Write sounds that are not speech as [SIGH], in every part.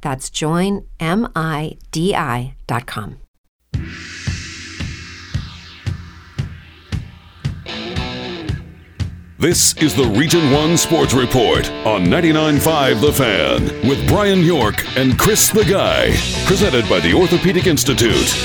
That's joinmidi.com. This is the Region 1 Sports Report on 99.5 The Fan with Brian York and Chris the Guy. Presented by the Orthopedic Institute.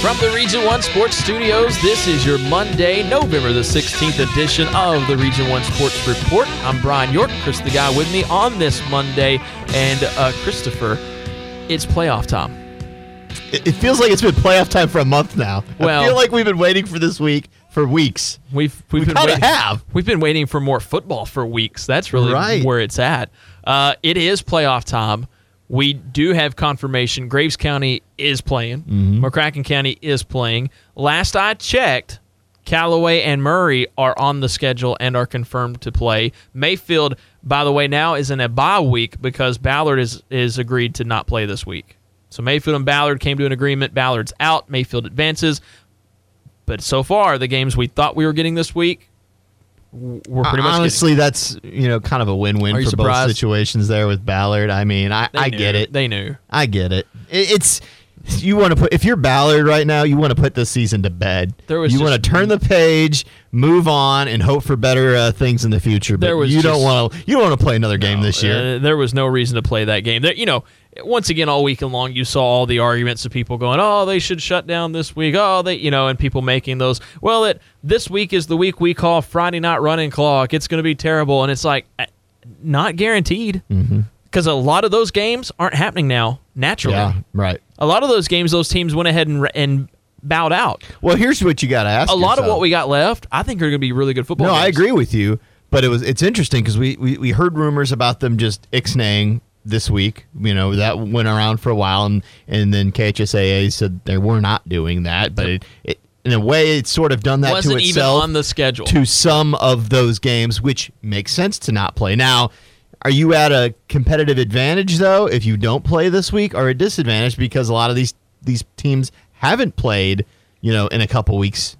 From the Region 1 Sports Studios, this is your Monday, November the 16th edition of the Region 1 Sports Report. I'm Brian York, Chris the Guy with me on this Monday. And uh, Christopher, it's playoff time. It, it feels like it's been playoff time for a month now. Well- I feel like we've been waiting for this week for weeks. We've we've We been waiting, have. We've been waiting for more football for weeks. That's really Right. where it's at. Uh, it is playoff time. We do have confirmation. Graves County is playing. Mm-hmm. McCracken County is playing. Last I checked, Callaway and Murray are on the schedule and are confirmed to play. Mayfield, by the way, now is in a bye week because Ballard is is agreed to not play this week. So Mayfield and Ballard came to an agreement. Ballard's out. Mayfield advances. But so far, the games we thought we were getting this week, we're pretty much Honestly, that's you know kind of a win-win for both situations there with Ballard. I mean, I. I get it. They knew. I get it. It- It's you want to put if you're Ballard right now, you want to put this season to bed. There was you want to turn the page, move on, and hope for better uh, things in the future. But There was you don't want to. You don't want to play another game this year. Uh, there was no reason to play that game. There, you know, once again, all weekend long, you saw all the arguments of people going, "Oh, they should shut down this week." Oh, they, you know, and people making those. Well, it this week is the week we call Friday night running clock. It's going to be terrible, and it's like uh, not guaranteed because a lot of those games aren't happening now naturally. yeah, right. A lot of those games, those teams went ahead and and bowed out. Well, here's what you got to ask. A lot of what we got left, I think, are going to be really good football. No, I agree with you, but it was it's interesting because we, we we heard rumors about them just ixnaying this week. You know that went around for a while, and and then KHSAA said they were not doing that, but it, it in a way it's sort of done that Wasn't to even on the schedule. to some of those games, which makes sense to not play now. Are you at a competitive advantage though if you don't play this week, or a disadvantage because a lot of these these teams haven't played, you know, in a couple weeks?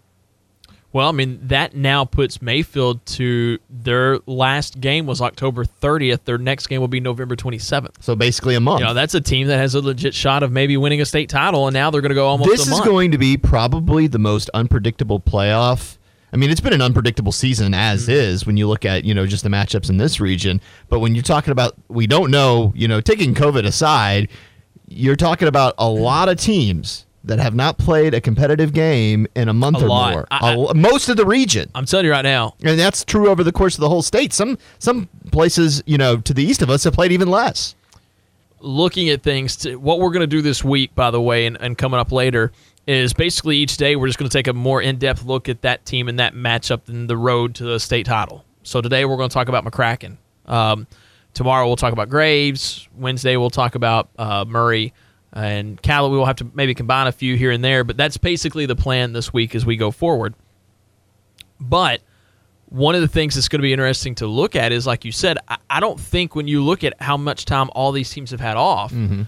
Well, I mean, that now puts Mayfield to their last game was October 30th. Their next game will be November 27th. So basically a month. You know, that's a team that has a legit shot of maybe winning a state title, and now they're going to go almost this is going to be probably the most unpredictable playoff. I mean, it's been an unpredictable season as Mm-hmm. is when you look at you know just the matchups in this region. But when you're talking about we don't know, you know, taking COVID aside, you're talking about a lot of teams that have not played a competitive game in a month A or lot. more. I- A lo- most of the region. I'm telling you right now, And that's true over the course of the whole state. Some some places, you know, to the east of us have played even less. looking at things, to, what we're going to do this week, by the way, and, and coming up later, is basically each day we're just going to take a more in depth look at that team and that matchup in the road to the state title. So today we're going to talk about McCracken. Um, tomorrow we'll talk about Graves. Wednesday we'll talk about uh, Murray. And Callaway will have to maybe combine a few here and there, but that's basically the plan this week as we go forward. But one of the things that's going to be interesting to look at is, like you said, I, I don't think when you look at how much time all these teams have had off, mm-hmm.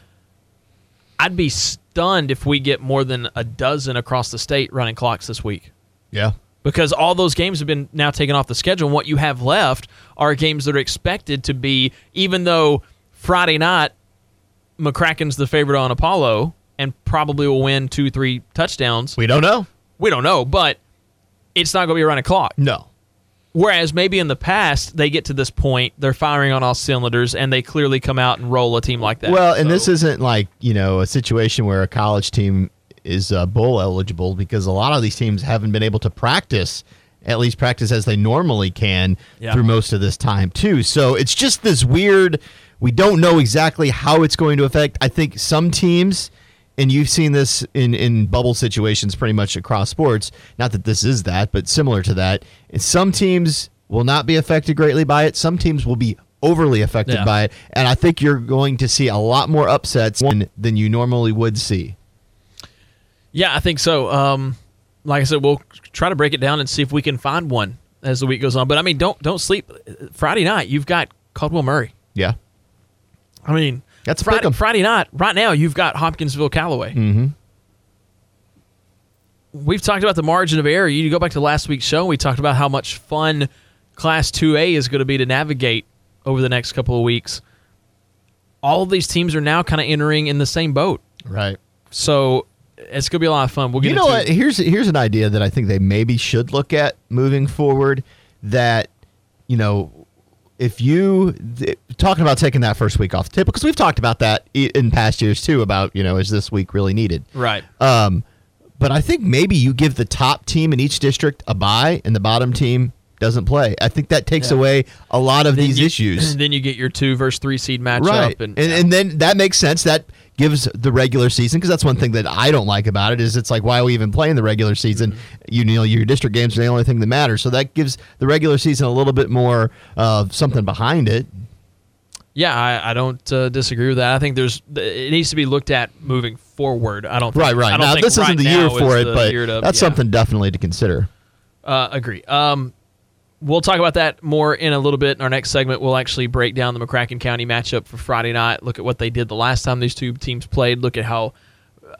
I'd be stunned if we get more than a dozen across the state running clocks this week Yeah. because all those games have been now taken off the schedule. And what you have left are games that are expected to be, even though Friday night, McCracken's the favorite on Apollo and probably will win two, three touchdowns. We don't know. We don't know, but it's not going to be around a clock. No. Whereas maybe in the past they get to this point, they're firing on all cylinders, and they clearly come out and roll a team like that. Well, and So- this isn't like you know a situation where a college team is uh, bowl eligible because a lot of these teams haven't been able to practice, at least practice as they normally can Yeah. through most of this time too. So it's just this weird. We don't know exactly how it's going to affect. I think some teams. And you've seen this in, in bubble situations pretty much across sports. Not that this is that, but similar to that. And some teams will not be affected greatly by it. Some teams will be overly affected Yeah. by it. And I think you're going to see a lot more upsets than, than you normally would see. Yeah, I think so. Um, like I said, we'll try to break it down and see if we can find one as the week goes on. But I mean, don't don't sleep. Friday night, you've got Caldwell Murray. Yeah. I mean, That's Friday. Friday night. Right now, you've got Hopkinsville Callaway. Mm-hmm. We've talked about the margin of error. You go back to last week's show. We talked about how much fun Class 2A is going to be to navigate over the next couple of weeks. All of these teams are now kind of entering in the same boat. Right. So it's going to be a lot of fun. We'll get You know what? Here's here's an idea that I think they maybe should look at moving forward. That you know, if you th- talking about taking that first week off the tip because we've talked about that in past years too. About you know, is this week really needed? Right. Um, but I think maybe you give the top team in each district a bye, and the bottom team doesn't play. I think that takes Yeah. away a lot of Then these you- issues. [CLEARS THROAT] Then you get your two versus three seed matchup. right And, and, and then that makes sense that gives the regular season because that's one thing that i don't like about it is it's like why are we even playing the regular season Mm-hmm. you know your district games are the only thing that matters so that gives the regular season a little bit more of something behind it yeah, I, I don't uh, disagree with that. I think there's it needs to be looked at moving forward. I don't think, right right don't now this right isn't the year for it but to- that's yeah. something definitely to consider Uh, agree. Um, we'll talk about that more in a little bit. In our next segment, we'll actually break down the McCracken County matchup for Friday night. Look at what they did the last time these two teams played. Look at how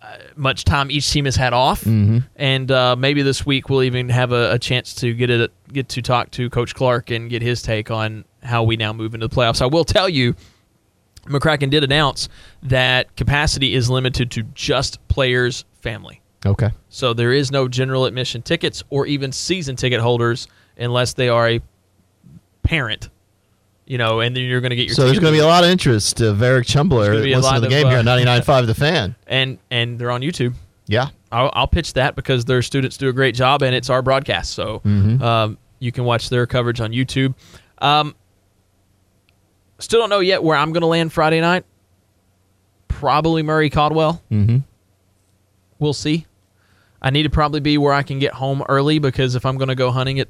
uh, much time each team has had off, Mm-hmm. and uh, maybe this week we'll even have a, a chance to get it get to talk to Coach Clark and get his take on how we now move into the playoffs. I will tell you. McCracken did announce that capacity is limited to just players' family. okay So there is no general admission tickets or even season ticket holders unless they are a parent. You know, and then you're going to get your so there's going to be a lot of interest of Eric Chumbler listening to the of, game uh, here on 99.5 The Fan. [LAUGHS] and and they're on YouTube. Yeah. I'll, I'll pitch that because their students do a great job and it's our broadcast. So Mm-hmm. um, you can watch their coverage on YouTube. Um, still don't know yet where I'm going to land Friday night. Probably Murray Caldwell. Mm-hmm. We'll see. I need to probably be where I can get home early because if I'm going to go hunting at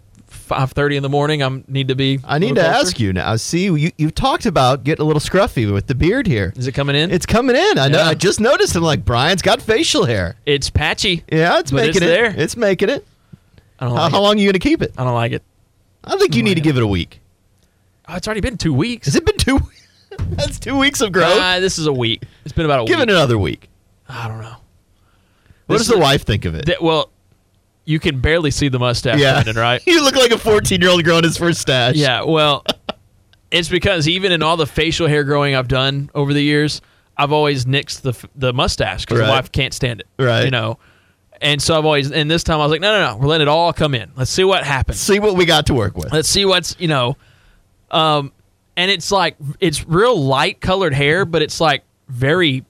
5:30 in the morning, I need to be. I need to ask you now. See, you you've talked about getting a little scruffy with the beard here. Is it coming in? It's coming in. I know. I just noticed. I'm like, Brian's got facial hair. It's patchy. Yeah, it's making it's it. there. It's making it. I don't How, like how it. long are you going to keep it? I don't like it. I think you need to give it a week. Oh, it's already been two weeks. Has it been two? [LAUGHS] That's two weeks of growth. This is a week. It's been about a give week. it another week. I don't know. What This does the wife think of it? Well, you can barely see the mustache, yeah, Brandon, right? [LAUGHS] you look like a 14 year old growing his first stash. Yeah, well, [LAUGHS] it's because even in all the facial hair growing I've done over the years, I've always nixed the the mustache because Right. the wife can't stand it. Right. You know, and so I've always and this time I was like, no, no, no, we're letting it all come in. Let's see what happens. See what we got to work with. Let's see what's you know, um, and it's like it's real light colored hair, but it's like very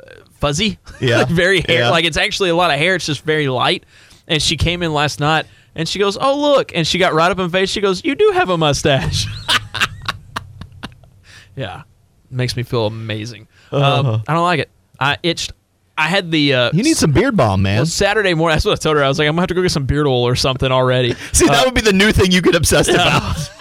uh, fuzzy. Yeah. like [LAUGHS] very hair. Yeah. Like it's actually a lot of hair. It's just very light. And she came in last night and she goes, "Oh look!" And she got right up in face. She goes, "You do have a mustache." [LAUGHS] yeah, makes me feel amazing. Uh-huh. Um, I don't like it. I itched. I had the uh, You need some beard balm, man. well, Saturday morning. That's what I told her. I was like, I'm gonna have to go get some beard oil or something already. [LAUGHS] See, that would be the new thing you get obsessed about. [LAUGHS]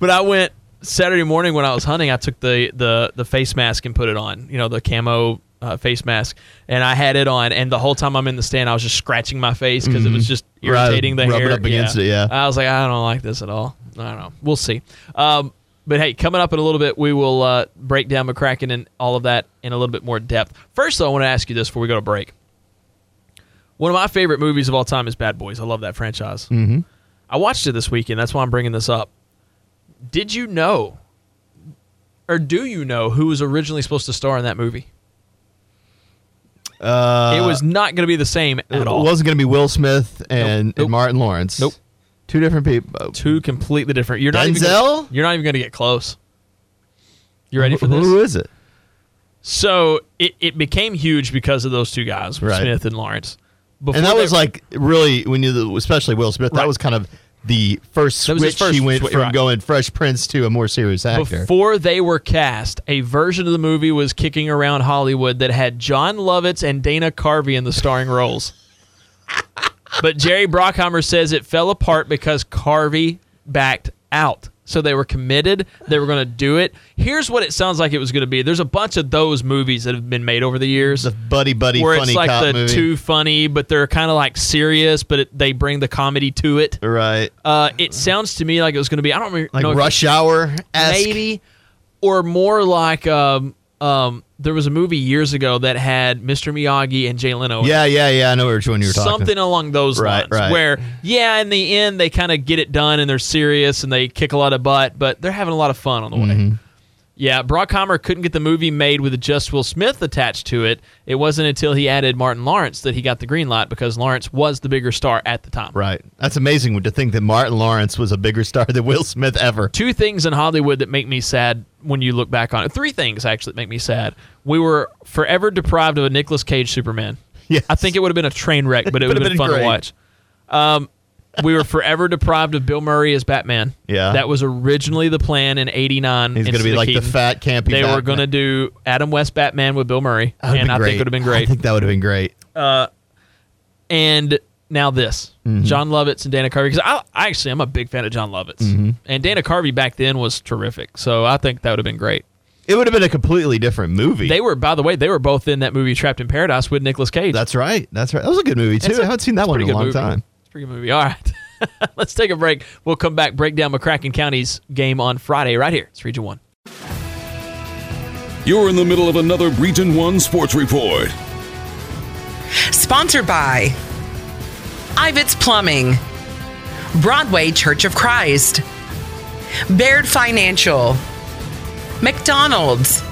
But I went Saturday morning when I was hunting. I took the the the face mask and put it on. You know, the camo uh, face mask, and I had it on. And the whole time I'm in the stand, I was just scratching my face because it was just Mm-hmm. Right, irritating the rub it hair. up against it, yeah. I was like, I don't like this at all. I don't know. We'll see. Um, but hey, coming up in a little bit, we will uh, break down McCracken and all of that in a little bit more depth. First, though, I want to ask you this before we go to break. One of my favorite movies of all time is Bad Boys. I love that franchise. mm-hmm. I watched it this weekend. That's why I'm bringing this up. Did you know, or do you know, who was originally supposed to star in that movie? Uh, it was not going to be the same at all. It wasn't going to be Will Smith and, Nope. and Martin Lawrence. Nope. Two different people. Two completely different. You're not even gonna, you're not even going to get close. You ready for this? Who is it? So it, it became huge because of those two guys, Right. Smith and Lawrence. Before And that was like really when you, especially Will Smith. That was kind of the first That was his switch. he first went switch, from right. going Fresh Prince to a more serious actor. Before they were cast, a version of the movie was kicking around Hollywood that had Jon Lovitz and Dana Carvey in the starring roles. but Jerry Bruckheimer says it fell apart because Carvey backed out. So they were committed. They were going to do it. Here's what it sounds like it was going to be. There's a bunch of those movies that have been made over the years. the buddy buddy where funny it's like cop the movie. too funny, but they're kind of like serious, but it, they bring the comedy to it. right. Uh, it sounds to me like it was going to be. I don't re- Like know Rush Hour. maybe, or more like um, um, there was a movie years ago that had Mr. Miyagi and Jay Leno. Yeah, yeah, yeah. I know which one you were talking. Something along those Right, lines, right. where yeah, in the end they kind of get it done and they're serious and they kick a lot of butt, but they're having a lot of fun on the Mm-hmm. way. Yeah, Bruckheimer couldn't get the movie made with just Will Smith attached to it. It wasn't until he added Martin Lawrence that he got the green light because Lawrence was the bigger star at the time. Right. That's amazing to think that Martin Lawrence was a bigger star than Will Smith ever. two things in Hollywood that make me sad when you look back on it. Three things actually make me sad. We were forever deprived of a Nicolas Cage Superman. Yes. I think it would have been a train wreck, but it [LAUGHS] would Would have been, been fun to watch. Um, we were forever deprived of Bill Murray as Batman. Yeah. that was originally the plan in '89. He's going to be like the fat, campy. They were going to do Adam West Batman with Bill Murray, and I great. think it would have been great. I think that would have been great. And now this, Mm-hmm. Jon Lovitz and Dana Carvey. Because I, I actually am a big fan of Jon Lovitz, Mm-hmm. and Dana Carvey back then was terrific. So I think that would have been great. It would have been a completely different movie. They were, by the way, they were both in that movie Trapped in Paradise with Nicolas Cage. That's right. That's right. That was a good movie too. It's a- I haven't seen that one in a long movie. time. It's a pretty good movie. All right. [LAUGHS] Let's take a break. We'll come back, break down McCracken County's game on Friday right here. It's Region 1. You're in the middle of another Region 1 sports report. Sponsored by Ivets Plumbing, Broadway Church of Christ, Baird Financial, McDonald's.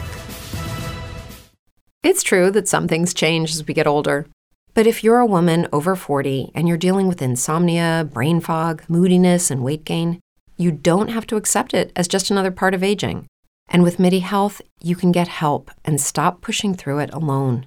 It's true that some things change as we get older. But if you're a woman over 40 and you're dealing with insomnia, brain fog, moodiness, and weight gain, you don't have to accept it as just another part of aging. And with MIDI Health, you can get help and stop pushing through it alone.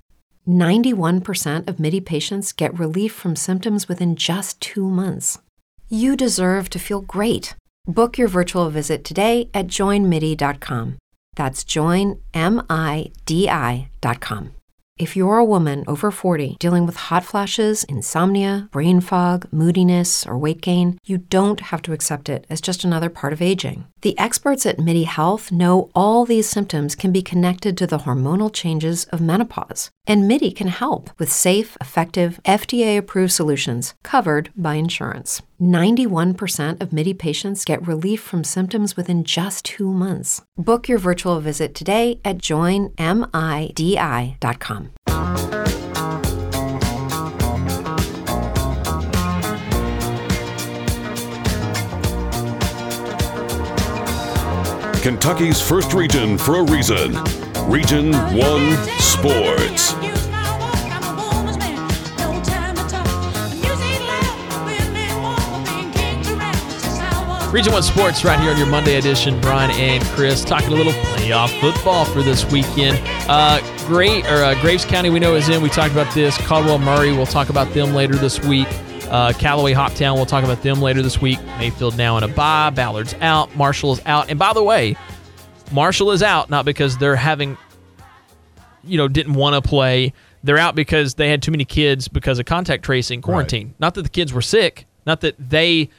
91% of MIDI patients get relief from symptoms within just two months. You deserve to feel great. Book your virtual visit today at joinmidi.com. That's joinmidi.com. If you're a woman over 40 dealing with hot flashes, insomnia, brain fog, moodiness, or weight gain, you don't have to accept it as just another part of aging. The experts at MIDI Health know all these symptoms can be connected to the hormonal changes of menopause, and MIDI can help with safe, effective, FDA approved solutions covered by insurance. 91% of MIDI patients get relief from symptoms within just two months. Book your virtual visit today at joinmidi.com. Kentucky's first region for a reason. Region 1 Sports. Region 1 Sports right here on your Monday edition. Brian and Chris talking a little playoff football for this weekend. Uh, great, or uh, Graves County we know is in. We talked about this. Caldwell Murray, we'll talk about them later this week. Uh, Callaway Hoptown, we'll talk about them later this week. Mayfield now in a bye. Ballard's out. Marshall is out. And by the way, Marshall is out not because they're having, you know, didn't want to play. They're out because they had too many kids because of contact tracing quarantine. Not that the kids were sick. Not that they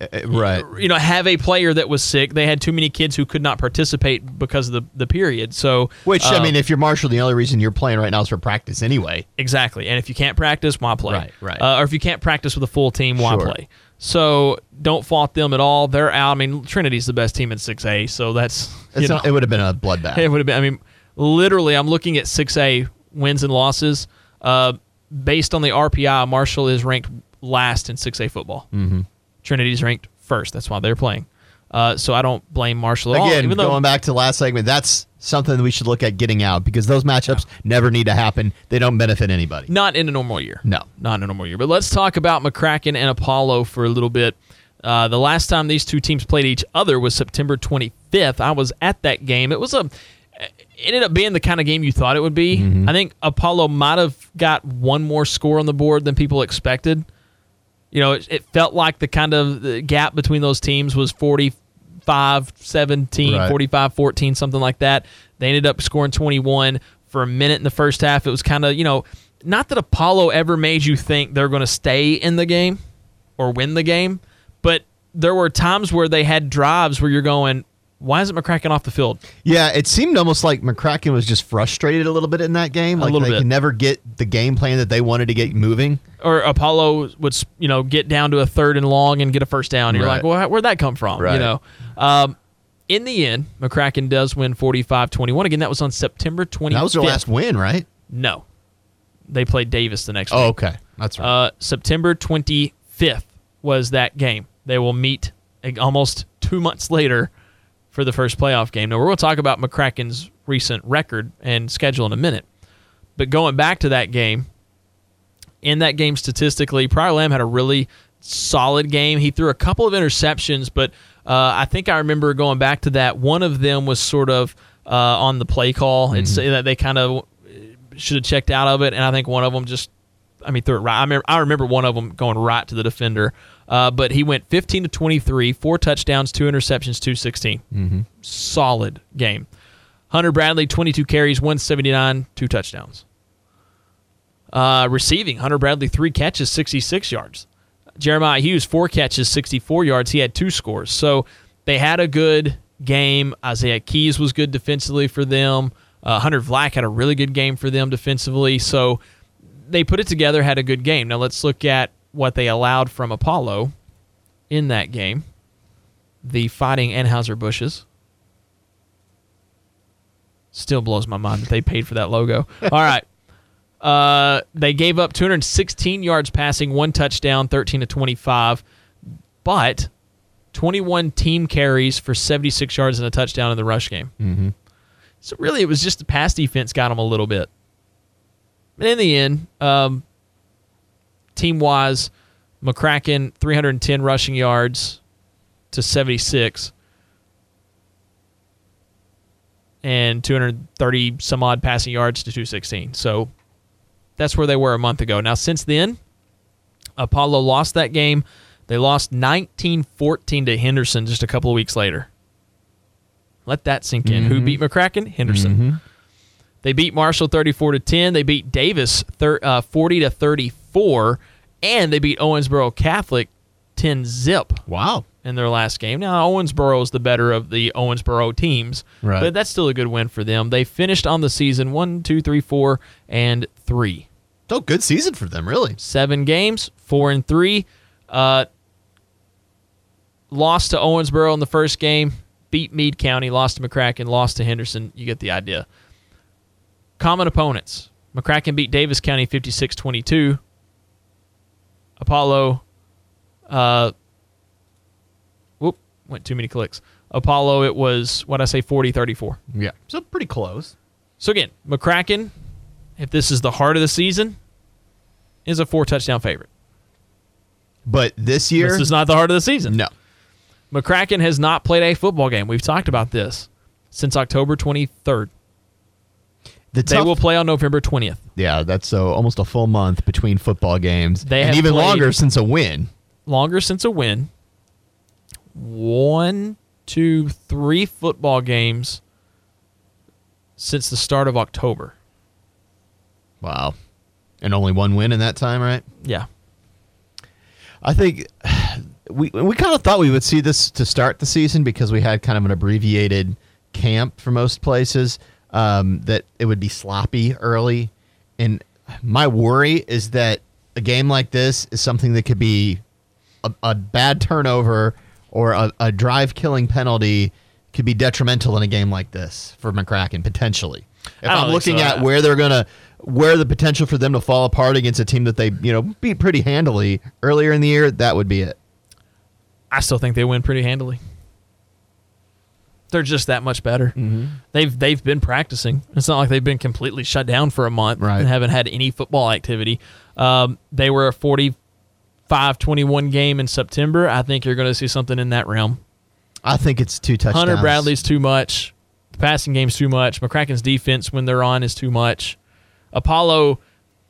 Uh, right. you know, have a player that was sick. They had too many kids who could not participate because of the, the period. So, Which I um, mean, if you're Marshall, the only reason you're playing right now is for practice anyway. exactly. And if you can't practice, why play? Right, right. Uh, or if you can't practice with a full team, why Sure. play? So don't fault them at all. They're out. I mean, Trinity's the best team in 6A, so that's not- it would have been a bloodbath. [LAUGHS] it would have been. I mean, literally, I'm looking at 6A wins and losses. Uh, based on the RPI, Marshall is ranked last in 6A football. Mm-hmm. Trinity's ranked first. That's why they're playing. Uh, so I don't blame Marshall at all. Again, Even though going back to the last segment, that's something that we should look at getting out because those matchups never need to happen. They don't benefit anybody. Not in a normal year. No. Not in a normal year. But let's talk about McCracken and Apollo for a little bit. Uh, the last time these two teams played each other was September 25th. I was at that game. It was a ended up being the kind of game you thought it would be. Mm-hmm. I think Apollo might have got one more score on the board than people expected. You know, it, it felt like the kind of the gap between those teams was 45 17, Right. 45 14, something like that. They ended up scoring 21 for a minute in the first half. It was kind of, you know, not that Apollo ever made you think they're going to stay in the game or win the game, but there were times where they had drives where you're going, why isn't McCracken off the field? Yeah, it seemed almost like McCracken was just frustrated a little bit in that game. A Like little they bit. could never get the game plan that they wanted to get moving. Or Apollo would, you know, get down to a third and long and get a first down. You're Right. like, well, where'd that come from? You know, um, in the end, McCracken does win 45-21. Again, that was on September 25th. That was their last win, right? No, they played Davis the next week. Oh, okay. That's right. Uh, September 25th was that game. They will meet almost two months later for the first playoff game. Now, we're going to talk about McCracken's recent record and schedule in a minute. But going back to that game, in that game statistically, Prior Lamb had a really solid game. He threw a couple of interceptions, but uh, I think I remember going back to that. One of them was sort of uh, on the play call. It's that they kind of should have checked out of it, and I think one of them just, I mean, threw it right. I remember, I remember one of them going right to the defender, uh, but he went 15 to 23, four touchdowns, two interceptions, 216. Mm-hmm. Solid game. Hunter Bradley, 22 carries, 179, two touchdowns. Uh, receiving, Hunter Bradley, three catches, 66 yards. Jeremiah Hughes, four catches, 64 yards. He had two scores. So they had a good game. Isaiah Keys was good defensively for them. Uh, Hunter Vlack had a really good game for them defensively. So they put it together, had a good game. Now let's look at what they allowed from Apollo in that game. The Fighting Anheuser Bushes. Still blows my mind that they paid for that logo. [LAUGHS] All right. Uh, they gave up 216 yards passing, one touchdown, 13 to 25, but 21 team carries for 76 yards and a touchdown in the rush game. Mm-hmm. So really, it was just the pass defense got them a little bit. And in the end, um, team wise, McCracken 310 rushing yards to 76. And 230 some odd passing yards to 216. So that's where they were a month ago. Now, since then, Apollo lost that game. They lost 19 14 to Henderson just a couple of weeks later. Let that sink in. Mm-hmm. Who beat McCracken? Henderson. Mm-hmm. They beat Marshall 34 to 10. They beat Davis uh, 40 to 34. And they beat Owensboro Catholic 10 zip wow. in their last game. Now, Owensboro is the better of the Owensboro teams, Right. but that's still a good win for them. They finished on the season one, two, three, four, and three. So good season for them, really. Seven games, four and three. Uh, lost to Owensboro in the first game, beat Meade County, lost to McCracken, lost to Henderson. You get the idea. Common opponents. McCracken beat Davis County 56 22. Apollo, uh, whoop, went too many clicks. Apollo, it was, what I say, 40 34. Yeah. So pretty close. So again, McCracken, if this is the heart of the season, is a four touchdown favorite. But this year, This is not the heart of the season. no. McCracken has not played a football game. We've talked about this since October 23rd. The They tough- will play on November 20th. Yeah, that's so almost a full month between football games, They and even longer since a win. Longer since a win. One, two, three football games since the start of October. Wow, and only one win in that time, right? Yeah. I think [SIGHS] we we kind of thought we would see this to start the season because we had kind of an abbreviated camp for most places. Um, that it would be sloppy early, and my worry is that a game like this is something that could be a, a bad turnover or a, a drive killing penalty could be detrimental in a game like this for McCracken potentially. If I'm looking so. at where they're gonna where the potential for them to fall apart against a team that they you know beat pretty handily earlier in the year, that would be it. I still think they win pretty handily. They're just that much better. Mm-hmm. They've they've been practicing. It's not like they've been completely shut down for a month Right. and haven't had any football activity. Um, they were a 45-21 game in September. I think you're going to see something in that realm. I think it's two touchdowns. Hunter Bradley's too much. The passing game's too much. McCracken's defense when they're on is too much. Apollo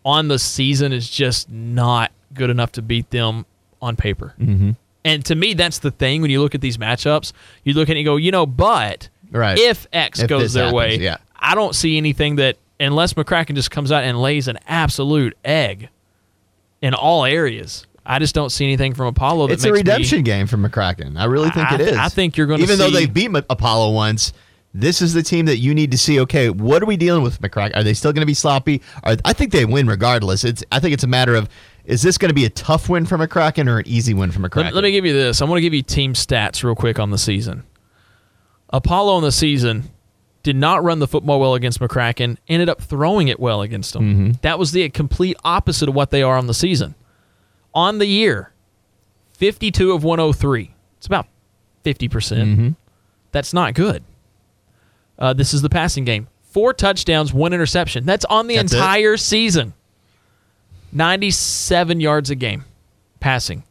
on the season is just not good enough to beat them on paper. Mm-hmm. And to me, that's the thing when you look at these matchups. You look at it and you go, you know, but Right. if X If goes their happens, way, yeah. I don't see anything that unless McCracken just comes out and lays an absolute egg in all areas. I just don't see anything from Apollo that It's a makes me- redemption game for McCracken. I really think I- it is. I think you're gonna even though they've beat M- Apollo once. This is the team that you need to see. Okay, what are we dealing with, McCracken? Are they still going to be sloppy? Are, I think they win regardless. It's. I think it's a matter of is this going to be a tough win for McCracken or an easy win for McCracken? Let, let me give you this. I want to give you team stats real quick on the season. Apollo on the season did not run the football well against McCracken, ended up throwing it well against them. Mm-hmm. That was the complete opposite of what they are on the season. On the year, 52 of 103. It's about 50%. percent Mm-hmm. That's not good. Uh, this is the passing game. Four touchdowns, one interception. That's on the That's it? entire season. 97 yards a game passing.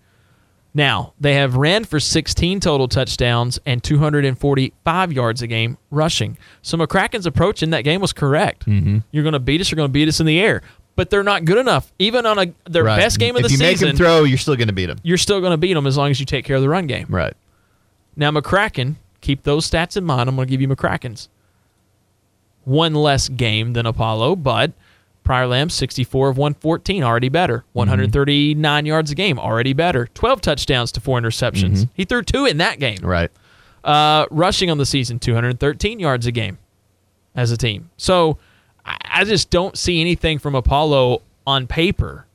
Now, they have ran for 16 total touchdowns and 245 yards a game rushing. So McCracken's approach in that game was correct. Mm-hmm. You're going to beat us, you're going to beat us in the air. But they're not good enough. Even on a their Right. best game of if the season. If you make him throw, you're still going to beat him. you're still going to beat them as long as you take care of the run game. Right. Now, McCracken, keep those stats in mind. I'm going to give you McCracken's. One less game than Apollo, but Prior Lamb, 64 of 114, already better. 139 yards a game, already better. 12 touchdowns to four interceptions. He threw two in that game. Right. Uh, rushing on the season, 213 yards a game as a team. So I, I just don't see anything from Apollo on paper.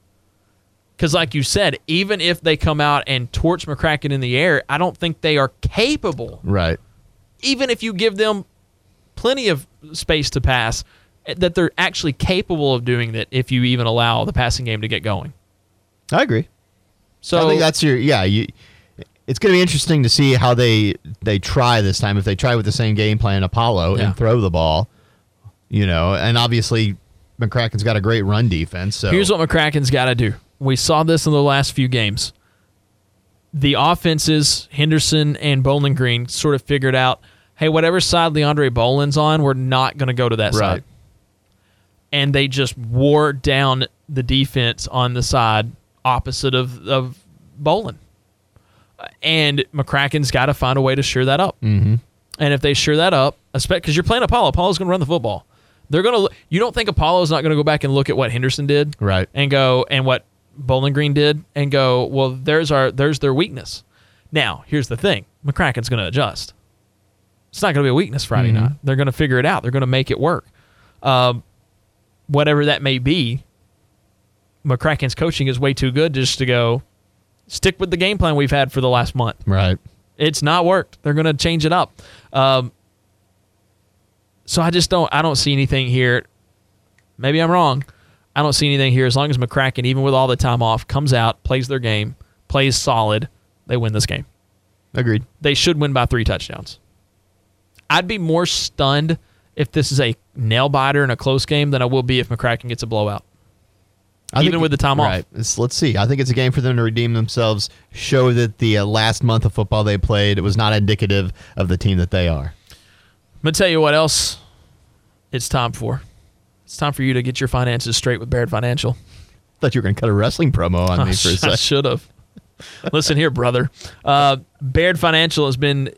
Because, like you said, even if they come out and torch McCracken in the air, I don't think they are capable, Right. even if you give them plenty of space to pass, that they're actually capable of doing that if you even allow the passing game to get going. I agree. So I think that's your yeah. You, it's going to be interesting to see how they they try this time. If they try with the same game plan, Apollo, Yeah. and throw the ball, you know, and obviously McCracken's got a great run defense. So Here's what McCracken's got to do. We saw this in the last few games. The offenses, Henderson and Bowling Green, sort of figured out, hey, whatever side Leandre Bolin's on, we're not going to go to that Right. side. And they just wore down the defense on the side opposite of, of Bolin. And McCracken's got to find a way to sure that up. Mm-hmm. And if they sure that up, because you're playing Apollo, Apollo's going to run the football. They're going to. You don't think Apollo's not going to go back and look at what Henderson did, Right. And go and what Bowling Green did, and go, well, there's our there's their weakness. Now, here's the thing: McCracken's going to adjust. It's not going to be a weakness Friday night. They're going to figure it out. They're going to make it work. Um, whatever that may be, McCracken's coaching is way too good just to go stick with the game plan we've had for the last month. right. It's not worked. They're going to change it up. Um, so I just don't. I don't see anything here. Maybe I'm wrong. I don't see anything here. As long as McCracken, even with all the time off, comes out, plays their game, plays solid, they win this game. Agreed. They should win by three touchdowns. I'd be more stunned if this is a nail biter in a close game than I will be if McCracken gets a blowout. I Even think- with the time off. right. It's- let's see. I think it's a game for them to redeem themselves, show that the uh, last month of football they played it was not indicative of the team that they are. I'm gonna tell you what else it's time for. It's time for you to get your finances straight with Baird Financial. I thought you were going to cut a wrestling promo on me [LAUGHS] for a second. I should have. Listen here, brother. Uh, Baird Financial has been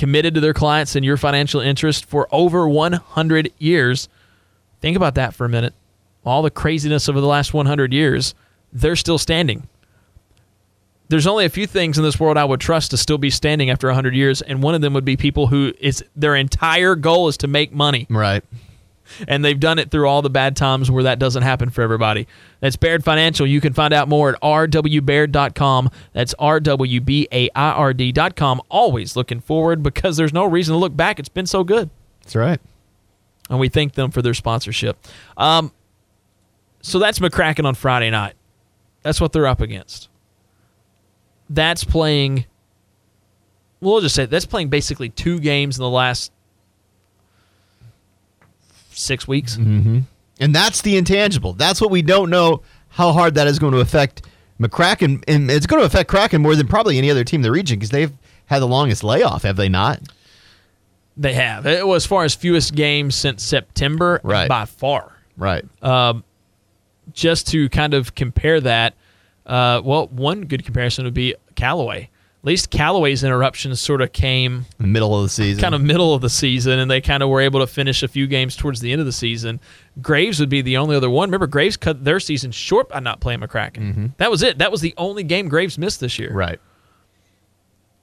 committed to their clients and your financial interest for over 100 years. Think about that for a minute. All the craziness over the last 100 years, they're still standing. There's only a few things in this world I would trust to still be standing after 100 years, and one of them would be people who is their entire goal is to make money. Right. And they've done it through all the bad times where that doesn't happen for everybody. That's Baird Financial. You can find out more at rwbaird.com. That's R-W-B-A-I-R-D.com. Always looking forward because there's no reason to look back. It's been so good. That's right. And we thank them for their sponsorship. Um, so that's McCracken on Friday night. That's what they're up against. That's playing. We'll just say that's playing basically two games in the last six weeks. And that's the intangible. That's what we don't know how hard that is going to affect McCracken. And it's going to affect Kraken more than probably any other team in the region because they've had the longest layoff, have they not? They have. It was as far as fewest games since September Right. by far. Right. Just to kind of compare that, uh, well, one good comparison would be Callaway. At least Callaway's interruptions sort of came middle of the season. kind of middle of the season, and they kind of were able to finish a few games towards the end of the season. Graves would be the only other one. Remember, Graves cut their season short by not playing McCracken. That was it. That was the only game Graves missed this year. Right.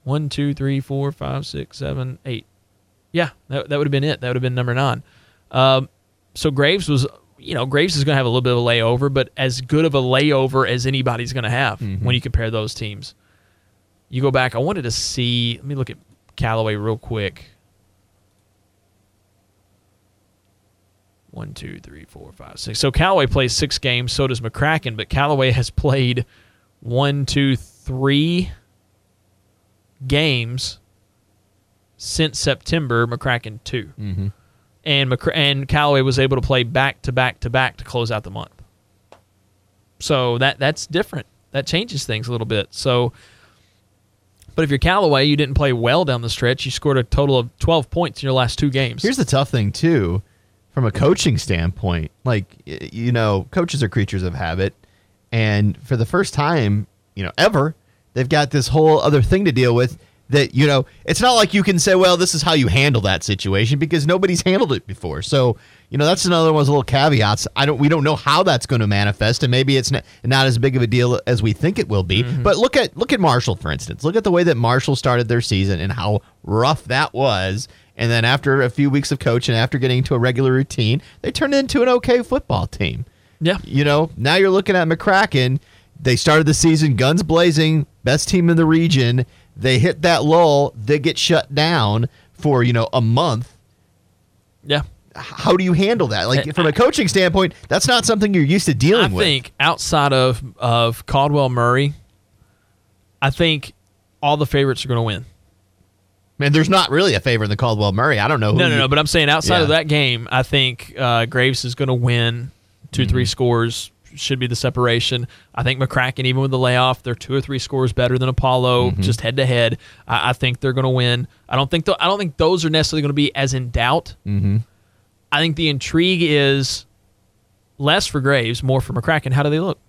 One, two, three, four, five, six, seven, eight. Yeah, that, that would have been it. That would have been number nine. Um, so Graves was, you know, Graves is going to have a little bit of a layover, but as good of a layover as anybody's going to have when you compare those teams. You go back. I wanted to see. Let me look at Callaway real quick. One, two, three, four, five, six. So Callaway plays six games. So does McCracken, but Callaway has [LAUGHS] played one, two, three games since September. McCracken 2 mm-hmm. and McCra- and Callaway was able to play back to back to back to close out the month. So that that's different. That changes things a little bit. So, but if you're Callaway, you didn't play well down the stretch. You scored a total of 12 points in your last two games. Here's the tough thing too, from a coaching standpoint. Like you know, coaches are creatures of habit, and for the first time, you know, ever, they've got this whole other thing to deal with. That you know, it's not like you can say, "Well, this is how you handle that situation," because nobody's handled it before. So you know, that's another one of those little caveats. I don't, we don't know how that's going to manifest, and maybe it's not, not as big of a deal as we think it will be. Mm-hmm. But look at look at Marshall, for instance. Look at the way that Marshall started their season and how rough that was. And then after a few weeks of coaching, after getting into a regular routine, they turned into an okay football team. yeah. You know, now you're looking at McCracken. They started the season guns blazing, best team in the region. They hit that lull, they get shut down for, you know, a month. Yeah. How do you handle that? Like from a coaching standpoint, that's not something you're used to dealing I with. I think outside of of Caldwell Murray, I think all the favorites are going to win. Man, there's not really a favor in the Caldwell Murray. I don't know who No, no, you- no. But I'm saying outside of that game, I think uh, Graves is going to win 2 three Mm-hmm. scores. Should be the separation. I think McCracken, even with the layoff, they're two or three scores better than Apollo, Mm-hmm. just head to head. I I think they're going to win. I don't think th- I don't think those are necessarily going to be as in doubt. Mm-hmm. I think the intrigue is less for Graves, more for McCracken. How do they look?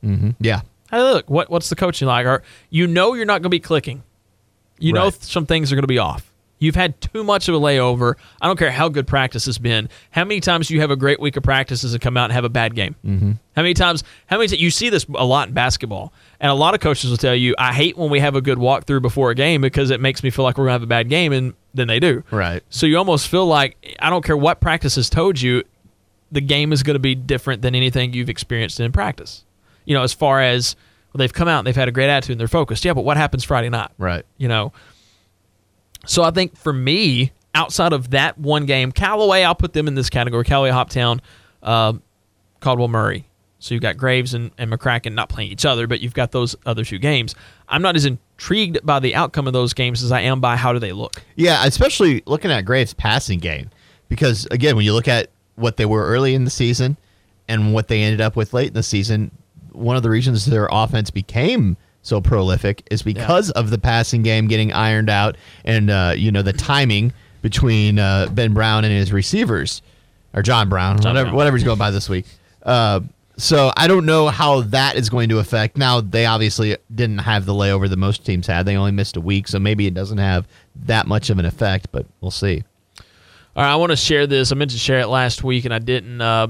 yeah. How do they look? What what's the coaching like? Are you know you're not going to be clicking? You know Right. th- some things are going to be off. You've had too much of a layover. I don't care how good practice has been. How many times do you have a great week of practices and come out and have a bad game? Mm-hmm. How many times? How many? You see this a lot in basketball, and a lot of coaches will tell you, "I hate when we have a good walkthrough before a game because it makes me feel like we're going to have a bad game," and then they do. Right. So you almost feel like I don't care what practice has told you, the game is going to be different than anything you've experienced in practice. You know, as far as well, they've come out and they've had a great attitude and they're focused. Yeah, but what happens Friday night? Right. You know. So I think for me, outside of that one game, Callaway, I'll put them in this category. Callaway, Hoptown, um, Caldwell Murray. So you've got Graves and, and McCracken not playing each other, but you've got those other two games. I'm not as intrigued by the outcome of those games as I am by how do they look. Yeah, especially looking at Graves' passing game. Because, again, when you look at what they were early in the season and what they ended up with late in the season, one of the reasons their offense became so prolific is because of the passing game getting ironed out and, uh, you know, the timing between uh, Ben Brown and his receivers, or John Brown, whatever, Brown. whatever he's going by this week. Uh, so I don't know how that is going to affect. Now they obviously didn't have the layover that most teams had. They only missed a week, so maybe it doesn't have that much of an effect. But we'll see. All right, I want to share this. I meant to share it last week and I didn't. Uh,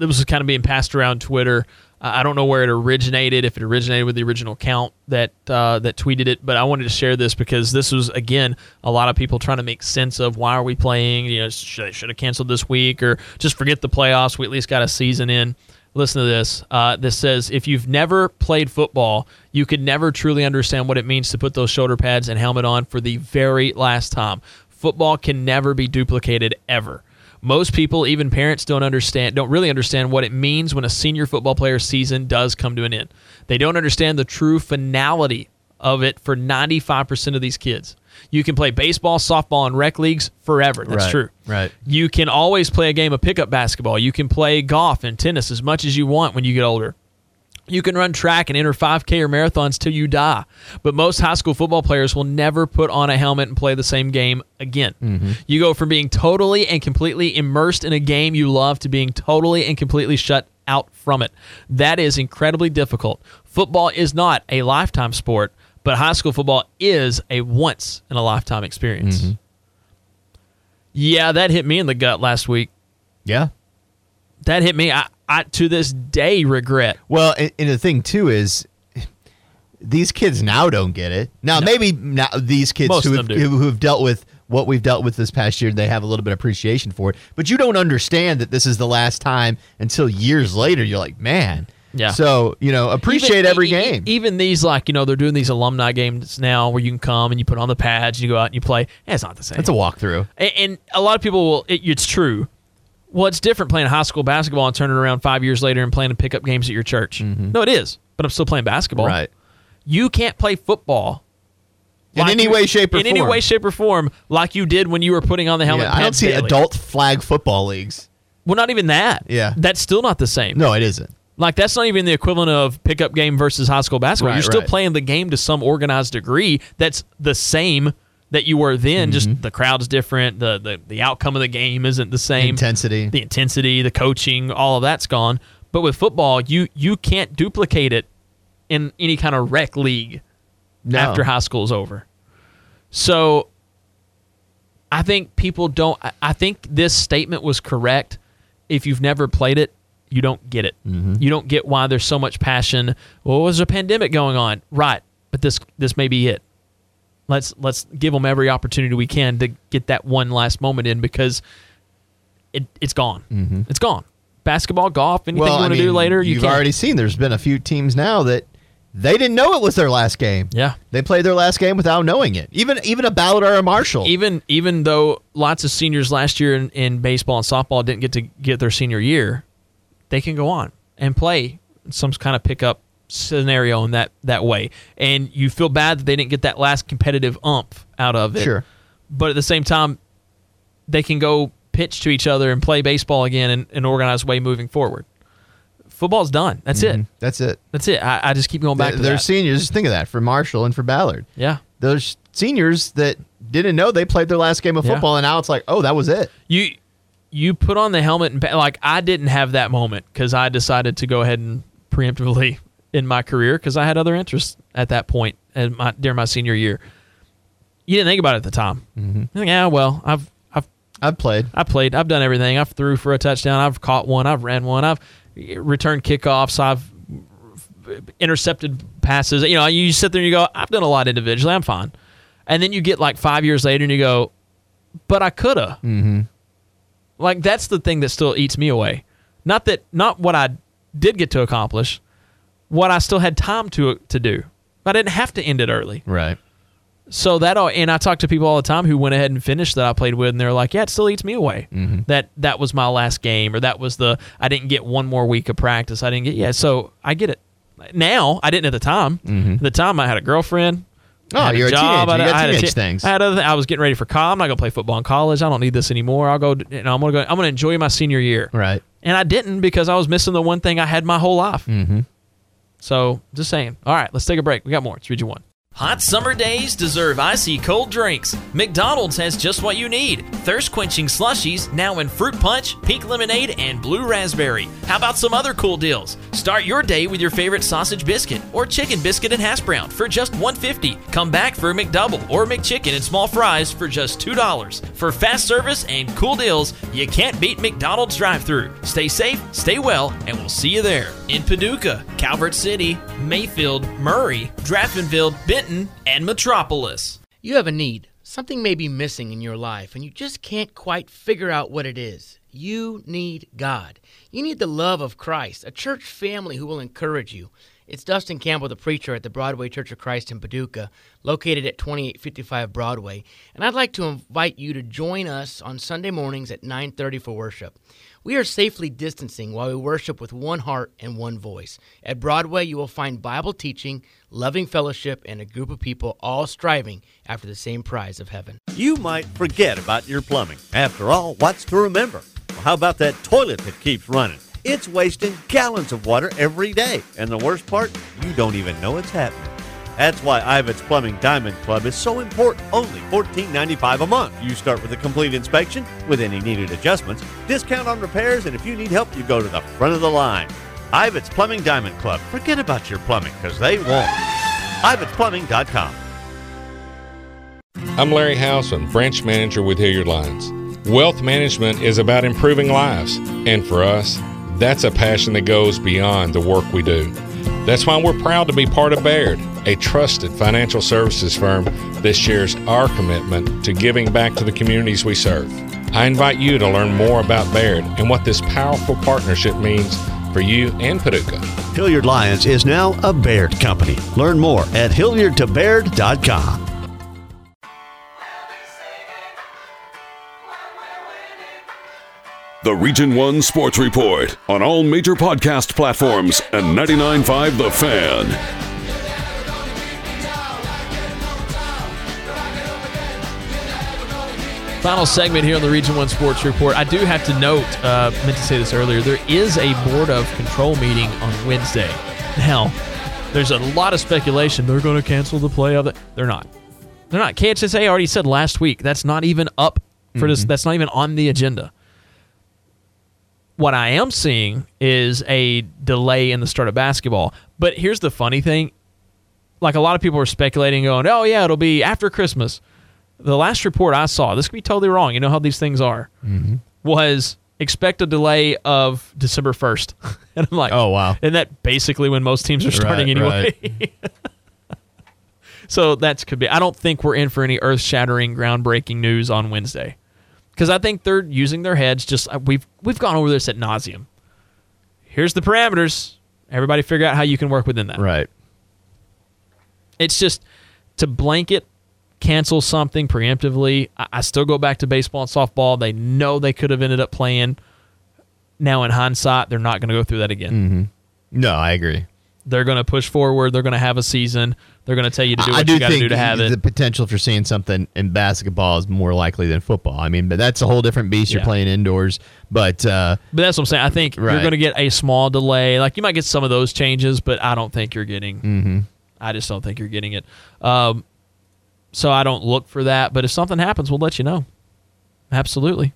it was kind of being passed around Twitter. I don't know where it originated, if it originated with the original account that uh, that tweeted it, but I wanted to share this because this was again a lot of people trying to make sense of why are we playing? You know, should should have canceled this week or just forget the playoffs? We at least got a season in. Listen to this. Uh, this says if you've never played football, you could never truly understand what it means to put those shoulder pads and helmet on for the very last time. Football can never be duplicated ever. Most people, even parents, don't understand, don't really understand what it means when a senior football player's season does come to an end. They don't understand the true finality of it for 95% of these kids. You can play baseball, softball, and rec leagues forever. That's Right, true. right. You can always play a game of pickup basketball. You can play golf and tennis as much as you want when you get older. You can run track and enter 5K or marathons till you die. But most high school football players will never put on a helmet and play the same game again. Mm-hmm. You go from being totally and completely immersed in a game you love to being totally and completely shut out from it. That is incredibly difficult. Football is not a lifetime sport, but high school football is a once in a lifetime experience. Mm-hmm. Yeah, that hit me in the gut last week. Yeah. That hit me. I, I to this day regret. Well, and, and the thing too is, these kids now don't get it. Now maybe now these kids Most who have, who have dealt with what we've dealt with this past year, they have a little bit of appreciation for it. But you don't understand that this is the last time until years later. You're like, man. Yeah. So you know, appreciate Even- every e- game. Even these, like you know, they're doing these alumni games now where you can come and you put on the pads, and you go out and you play. Eh, It's not the same. It's a walkthrough. and, and a lot of people will. It, it's true. Well, it's different playing high school basketball and turning around five years later and playing pickup games at your church. No, it is. But I'm still playing basketball. Mm-hmm. Right. You can't play football In any you- way, shape, or in any form. way, shape, or form like you did when you were putting on the helmet. Yeah, I don't see daily. adult flag football leagues. Well, not even that. Yeah. That's still not the same. No, it isn't. Like that's not even the equivalent of pickup game versus high school basketball. Right, You're still right. playing the game to some organized degree. That's the same that you were then. Mm-hmm. Just the crowd's different. The, the the outcome of the game isn't the same. Intensity. the intensity, the coaching, all of that's gone. But with football, you you can't duplicate it in any kind of rec league No. after high school is over. So I think people don't. I- think this statement was correct. If you've never played it, you don't get it. You don't get why there's so much passion. Well, was a pandemic going on? Right, but this this may be it. Let's let's give them every opportunity we can to get that one last moment in because it it's gone. Mm-hmm. It's gone. Basketball, golf, anything you want to do later. You you've can. already seen. There's been a few teams now that they didn't know it was their last game. yeah. They played their last game without knowing it. Even even a Ballard or a Marshall. even even though lots of seniors last year in, in baseball and softball didn't get to get their senior year, they can go on and play some kind of pickup scenario in that that way. And you feel bad that they didn't get that last competitive umph out of it. Sure. But at the same time, they can go pitch to each other and play baseball again in an organized way moving forward. Football's done. That's mm-hmm. it. That's it. That's it. I, I just keep going back to they're that. seniors. Just think of that for Marshall and for Ballard. yeah. There's seniors that didn't know they played their last game of Yeah. football, and now it's like, oh, that was it. you you put on the helmet and like I didn't have that moment because I decided to go ahead and preemptively in my career because I had other interests at that point and my during my senior year. You didn't think about it at the time. Mm-hmm. Think, yeah, well, I've I've I've played. I played. I've done everything. I've threw for a touchdown. I've caught one. I've ran one. I've returned kickoffs. I've intercepted passes. You know, you sit there and you go, I've done a lot individually. I'm fine. And then you get like five years later and you go, but I coulda. Mm-hmm. Like that's the thing that still eats me away. Not that, not what I did get to accomplish, what I still had time to to do. I didn't have to end it early. Right. So that all, and I talk to people all the time who went ahead and finished that I played with, and they're like, "Yeah, it still eats me away. That that was my last game, or that was the I didn't get one more week of practice. I didn't get yeah. So I get it now. I didn't at the time. At the time, I had a girlfriend. Oh, I had you're a job. teenager. You I, got I had a teenage chi- things. I had other. I was getting ready for college. I'm not gonna play football in college. I don't need this anymore. I'll go. You know, I'm gonna go. I'm gonna enjoy my senior year. Right. And I didn't because I was missing the one thing I had my whole life. Mm-hmm. So just saying. All right, let's take a break. We got more. It's Region One. Hot summer days deserve icy cold drinks. McDonald's has just what you need thirst quenching slushies now in fruit punch, pink lemonade, and blue raspberry. How about some other cool deals? Start your day with your favorite sausage biscuit or chicken biscuit and hash brown for just $1.50. Come back for a McDouble or McChicken and small fries for just $2. For fast service and cool deals, you can't beat McDonald's drive through. Stay safe, stay well, and we'll see you there. In Paducah, Calvert City, Mayfield, Murray, Draffenville, Benton, and Metropolis. You have a need. Something may be missing in your life, and you just can't quite figure out what it is. You need God. You need the love of Christ, a church family who will encourage you. It's Dustin Campbell, the preacher at the Broadway Church of Christ in Paducah, located at 2855 Broadway, and I'd like to invite you to join us on Sunday mornings at 9:30 for worship. We are safely distancing while we worship with one heart and one voice. At Broadway, you will find Bible teaching, loving fellowship, and a group of people all striving after the same prize of heaven. You might forget about your plumbing. After all, what's to remember? Well, how about that toilet that keeps running? It's wasting gallons of water every day. And the worst part, you don't even know it's happening. That's why Ivet's Plumbing Diamond Club is so important. Only $14.95 a month. You start with a complete inspection with any needed adjustments, discount on repairs, and if you need help, you go to the front of the line. Ivet's Plumbing Diamond Club. Forget about your plumbing, because they won't. Ivet'sPlumbing.com. I'm Larry Houseman, branch manager with Hilliard Lyons. Wealth management is about improving lives, and for us, that's a passion that goes beyond the work we do. That's why we're proud to be part of Baird, a trusted financial services firm that shares our commitment to giving back to the communities we serve. I invite you to learn more about Baird and what this powerful partnership means for you and Paducah. Hilliard Lyons is now a Baird company. Learn more at hilliardtobaird.com. The Region 1 Sports Report on all major podcast platforms and 99.5 The Fan. Final segment here on the Region 1 Sports Report. I do have to note, uh, meant to say this earlier, there is a Board of Control meeting on Wednesday. Now, there's a lot of speculation they're going to cancel the play of it. They're not. They're not. KHSA already said last week that's not even up for this. That's not even on the agenda. What I am seeing is a delay in the start of basketball. But here's the funny thing like a lot of people are speculating, going, oh, yeah, it'll be after Christmas the last report I saw, this could be totally wrong. You know how these things are. Mm-hmm. Was expect a delay of December first, [LAUGHS] and I'm like, Oh, wow. And that basically when most teams are starting Right, anyway. [LAUGHS] so that's could be. I don't think we're in for any earth shattering, groundbreaking news on Wednesday, because I think they're using their heads. Just uh, we've we've gone over this at nauseum. Here's the parameters. Everybody figure out how you can work within that. Right. It's just to blanket cancel something preemptively. I, I still go back to baseball and softball. They know they could have ended up playing. Now, in hindsight, they're not going to go through that again. No, I agree. They're going to push forward. They're going to have a season. They're going to tell you to do I what do you got to do to have the it. The potential for seeing something in basketball is more likely than football. I mean, but that's a whole different beast. You're playing indoors, but uh, But that's what I'm saying. I think you're going to get a small delay. Like you might get some of those changes, but I don't think you're getting. Mm-hmm. I just don't think you're getting it. Um, so I don't look for that. But if something happens, we'll let you know. Absolutely.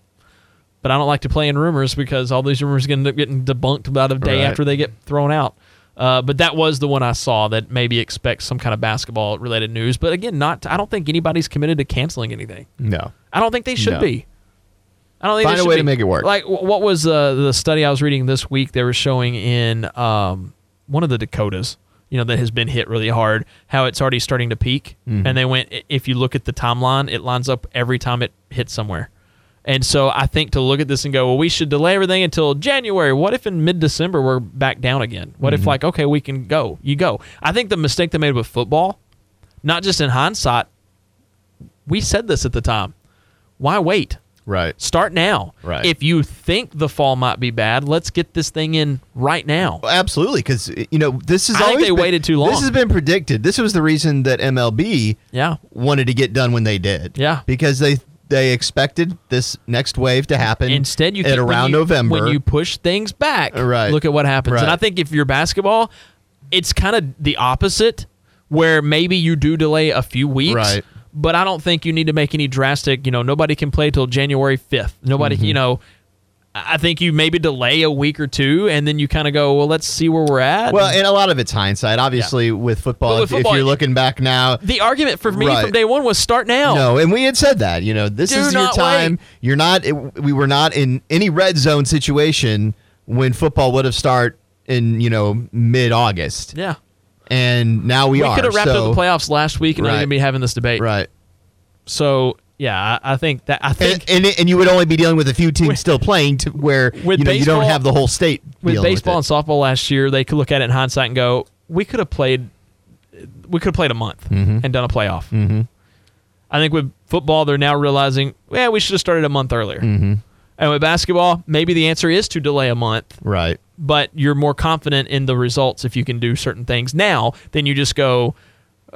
But I don't like to play in rumors because all these rumors end up getting debunked about a day Right. after they get thrown out. Uh, but that was the one I saw that maybe expects some kind of basketball related news. But again, not. I don't think anybody's committed to canceling anything. no. I don't think they should No. be. I don't think Find they a should way be. to make it work. Like what was uh, the study I was reading this week? They were showing in um, one of the Dakotas, you know, that has been hit really hard. How it's already starting to peak, Mm-hmm. and they went. If you look at the timeline, it lines up every time it hits somewhere. And so I think to look at this and go, well, we should delay everything until January. What if in mid December we're back down again? What Mm-hmm. if like okay, we can go? You go. I think the mistake they made with football, not just in hindsight, we said this at the time. Why wait? Right. Start now. Right. If you think the fall might be bad, let's get this thing in right now. Well, absolutely, because you know this is. I think they been- waited too long. This has been predicted. This was the reason that MLB Yeah. wanted to get done when they did. Yeah. because they they expected this next wave to happen. Instead, you at around you- November. when you push things back. Right. Look at what happens. And I think if you're basketball, it's kind of the opposite. where maybe you do delay a few weeks. Right. But I don't think you need to make any drastic, you know, nobody can play till January 5th. Nobody, Mm-hmm. you know, I think you maybe delay a week or two and then you kind of go, well, let's see where we're at. Well, and a lot of it's hindsight. Obviously, with football, with if, football, if you're looking back now, the argument for me Right. from day one was start now. no, and we had said that. You know, this Do is your time. wait. You're not. We were not in any red zone situation when football would have start in you know mid August, Yeah. and now we, We, are. could have wrapped so, up the playoffs last week and not Right. even be having this debate. Right. So, yeah, I, I think that, I think. And, and and you would only be dealing with a few teams still playing to where With you know you don't have the whole state with baseball it. and softball last year, they could look at it in hindsight and go, "We could have played, we could have played a month Mm-hmm. and done a playoff." Mm-hmm. I think with football, they're now realizing, yeah, we should have started a month earlier. Mm-hmm. And with basketball, maybe the answer is to delay a month, right. but you're more confident in the results if you can do certain things now than you just go.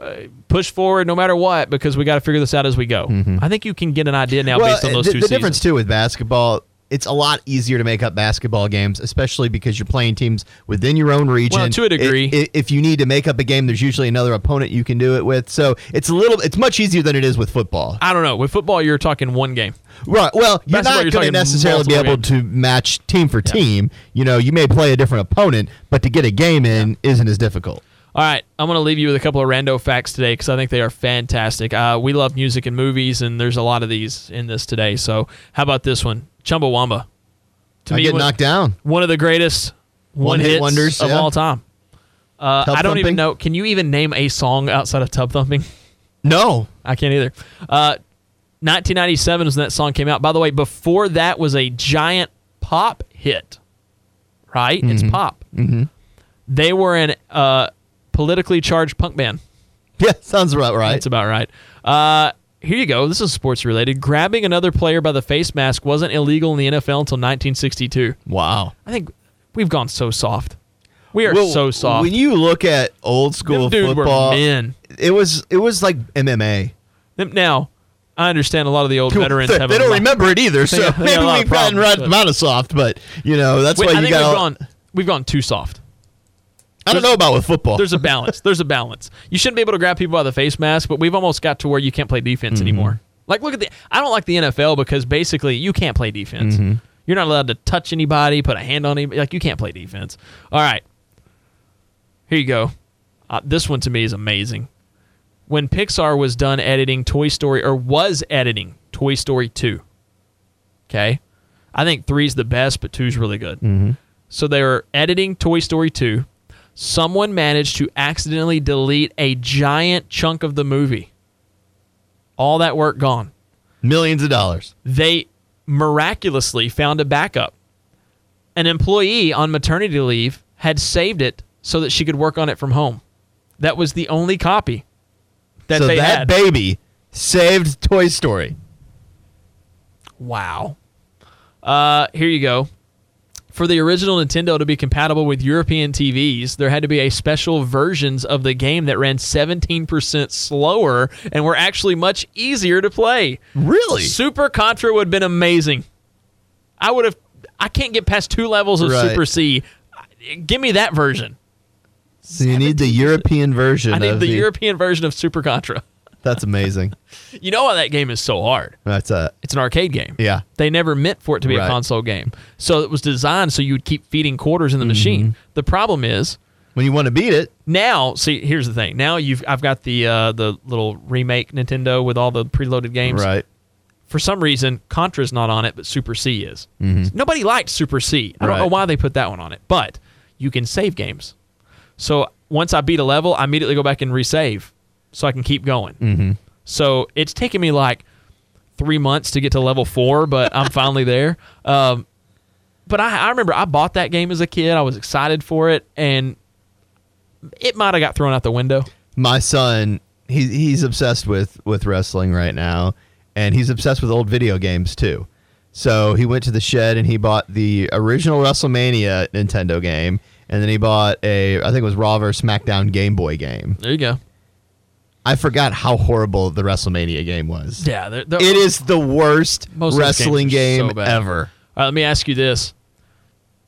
Uh, push forward no matter what because we got to figure this out as we go. I think you can get an idea now based on those the, two the seasons. difference too with basketball, it's a lot easier to make up basketball games, especially because you're playing teams within your own region. Well, to a degree. I- i- if you need to make up a game, there's usually another opponent you can do it with. So it's a little, it's much easier than it is with football. I don't know. With football, you're talking one game. Right. Well, you're Basketball, not going to necessarily be able to match team for team. You know, you may play a different opponent, but to get a game in isn't as difficult. All right, I'm going to leave you with a couple of rando facts today because I think they are fantastic. Uh, we love music and movies, and there's a lot of these in this today. So, how about this one? Chumbawamba. To I get one, knocked down. one of the greatest one One-hit wonders, of yeah. all time. Uh, I don't even know. Can you even name a song outside of Tubthumping? No. I can't either. Uh, 1997 is when that song came out. By the way, before that was a giant pop hit. Right? It's pop. Mm-hmm. They were in. uh, politically charged punk band. [LAUGHS] Yeah, sounds about right. That's about right. Uh, here you go. This is sports related. Grabbing another player by the face mask wasn't illegal in the NFL until 1962. wow. I think we've gone so soft. We are Well, so soft. When you look at old school Them football, it was it was like MMA. Now, I understand a lot of the old veterans they, have they don't lot- remember it either, [LAUGHS] so maybe a lot of we've gotten right amount of soft, but you know that's why I you think we've got. gone we've gone too soft. I don't know about with football. There's a [LAUGHS] balance. There's a balance. You shouldn't be able to grab people by the face mask, but we've almost got to where you can't play defense Mm-hmm. anymore. Like, look at the. I don't like the NFL because basically you can't play defense. Mm-hmm. You're not allowed to touch anybody, put a hand on anybody. Like, you can't play defense. All right. Here you go. Uh, this one to me is amazing. When Pixar was done editing Toy Story, or was editing Toy Story 2, okay? I think three's the best, but two's really good. Mm-hmm. So they were editing Toy Story 2. Someone managed to accidentally delete a giant chunk of the movie. All that work gone. Millions of dollars. They miraculously found a backup. An employee on maternity leave had saved it so that she could work on it from home. That was the only copy that so they that had. baby saved Toy Story. Wow. Uh, here you go. For the original Nintendo to be compatible with European TVs, there had to be a special versions of the game that ran 17% slower and were actually much easier to play. Really? Super Contra would have been amazing. I would have. I can't get past two levels of Right. Super C. Give me that version. So you need the European version. I need of the European version of Super Contra. That's amazing. [LAUGHS] You know why that game is so hard? That's a It's an arcade game. yeah. They never meant for it to be a console game. So it was designed so you would keep feeding quarters in Mm-hmm. the machine. The problem is When you want to beat it, now, see, here's the thing. Now you've I've got the uh, the little remake Nintendo with all the preloaded games. right? For some reason, Contra's not on it, but Super C is. Nobody liked Super C. I don't know Mm-hmm. Why they put that one on it, but you can save games. So once I beat a level, I immediately go back and resave, so I can keep going. Mm-hmm. So it's taken me like three months to get to level four, but I'm [LAUGHS] finally there. Um, but I, I remember I bought that game as a kid. I was excited for it, and it might have got thrown out the window. My son, he he's obsessed with with wrestling right now, and he's obsessed with old video games too. So he went to the shed and he bought the original WrestleMania Nintendo game, and then he bought a I think it was Raw vs SmackDown Game Boy game. There you go. I forgot how horrible the WrestleMania game was. Yeah, they're, they're, It is the worst Most wrestling games are so game ever. All right, let me ask you this: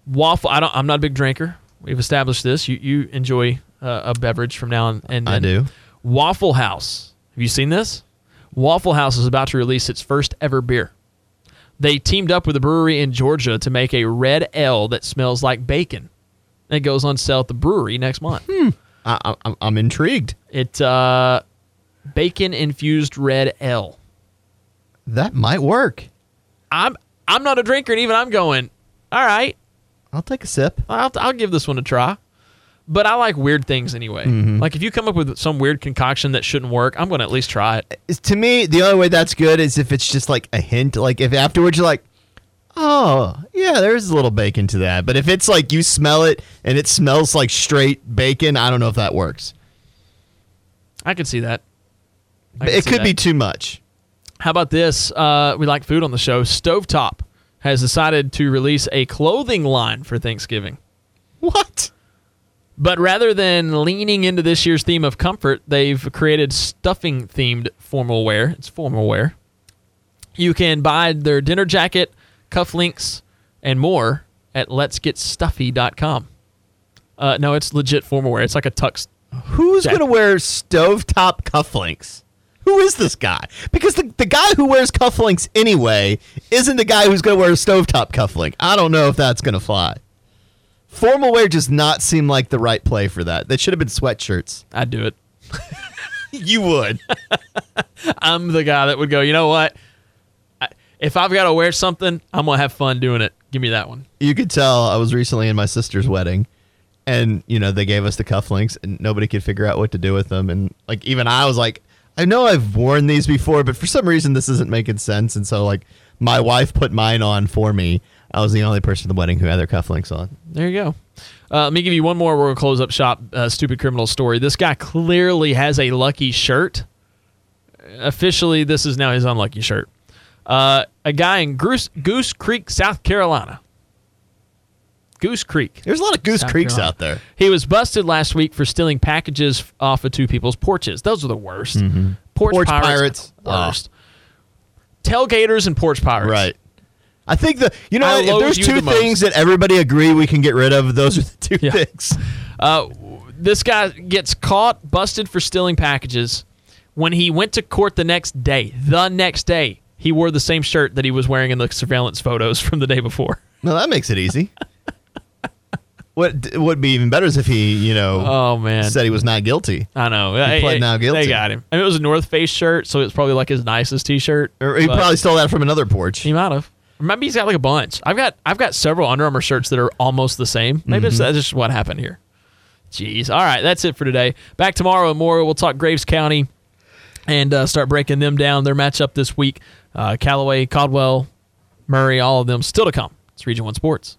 waffle. I don't. I'm not a big drinker. We've established this. You you enjoy uh, a beverage from now on. And I do. Waffle House. Have you seen this? Waffle House is about to release its first ever beer. They teamed up with a brewery in Georgia to make a red ale that smells like bacon. It goes on sale at the brewery next month. I, I, I'm intrigued. It uh, bacon infused red L. That might work. I'm I'm not a drinker, and even I'm going. All right, I'll take a sip. I'll I'll give this one a try. But I like weird things anyway. Like if you come up with some weird concoction that shouldn't work, I'm going to at least try it. To me, the only way that's good is if it's just like a hint. Like if afterwards you're like, oh yeah, there's a little bacon to that. But if it's like you smell it and it smells like straight bacon, I don't know if that works. I could see that. Can It see could that. be too much. How about this? Uh, we like food on the show. Stovetop has decided to release a clothing line for Thanksgiving. What? But rather than leaning into this year's theme of comfort, they've created stuffing themed formal wear. It's formal wear. You can buy their dinner jacket, cufflinks, and more at letsgetstuffy.com. Uh, no, it's legit formal wear. It's like a tux. Who's gonna wear stovetop cufflinks? Who is this guy? Because the, the guy who wears cufflinks anyway isn't the guy who's gonna wear a stovetop cufflink. I don't know if that's gonna fly. Formal wear does not seem like the right play for that. That should have been sweatshirts. I'd do it. [LAUGHS] You would. [LAUGHS] I'm the guy that would go, you know what? If I've got to wear something, I'm going to have fun doing it. Give me that one. you could tell I was recently in my sister's wedding and you know they gave us the cufflinks and nobody could figure out what to do with them and like even I was like I know I've worn these before but for some reason this isn't making sense and so like my wife put mine on for me. I was the only person at the wedding who had their cufflinks on. There you go. Uh, let me give you one more. We're close up shop. Uh, stupid criminal story. This guy clearly has a lucky shirt. Officially, this is now his unlucky shirt. Uh, a guy in Goose, Goose Creek, South Carolina. Goose Creek. There's a lot of goose South creeks Carolina. out there. He was busted last week for stealing packages off of two people's porches. Those are the worst. Porch, Mm-hmm. Porch pirates, pirates. are the worst. Tailgaters and porch pirates. Right. I think the you know I if there's two the things that everybody agree we can get rid of, those are the two Yeah. things. Uh, this guy gets caught, busted for stealing packages. When he went to court the next day, the next day, he wore the same shirt that he was wearing in the surveillance photos from the day before. No, that makes it easy. what would be even better is if he, you know, Oh man, said he was not guilty. I know. He pled Hey, now guilty. They got him. I mean, it was a North Face shirt, so it's probably like his nicest T-shirt. Or he probably stole that from another porch. he might have. Maybe he's got like a bunch. I've got I've got several Under Armour shirts that are almost the same. Maybe it's, that's just what happened here. Jeez. All right, that's it for today. Back tomorrow and more. We'll talk Graves County and uh, start breaking them down. Their matchup this week: Uh, Callaway, Caldwell, Murray, all of them still to come. It's Region One Sports.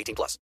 18 plus.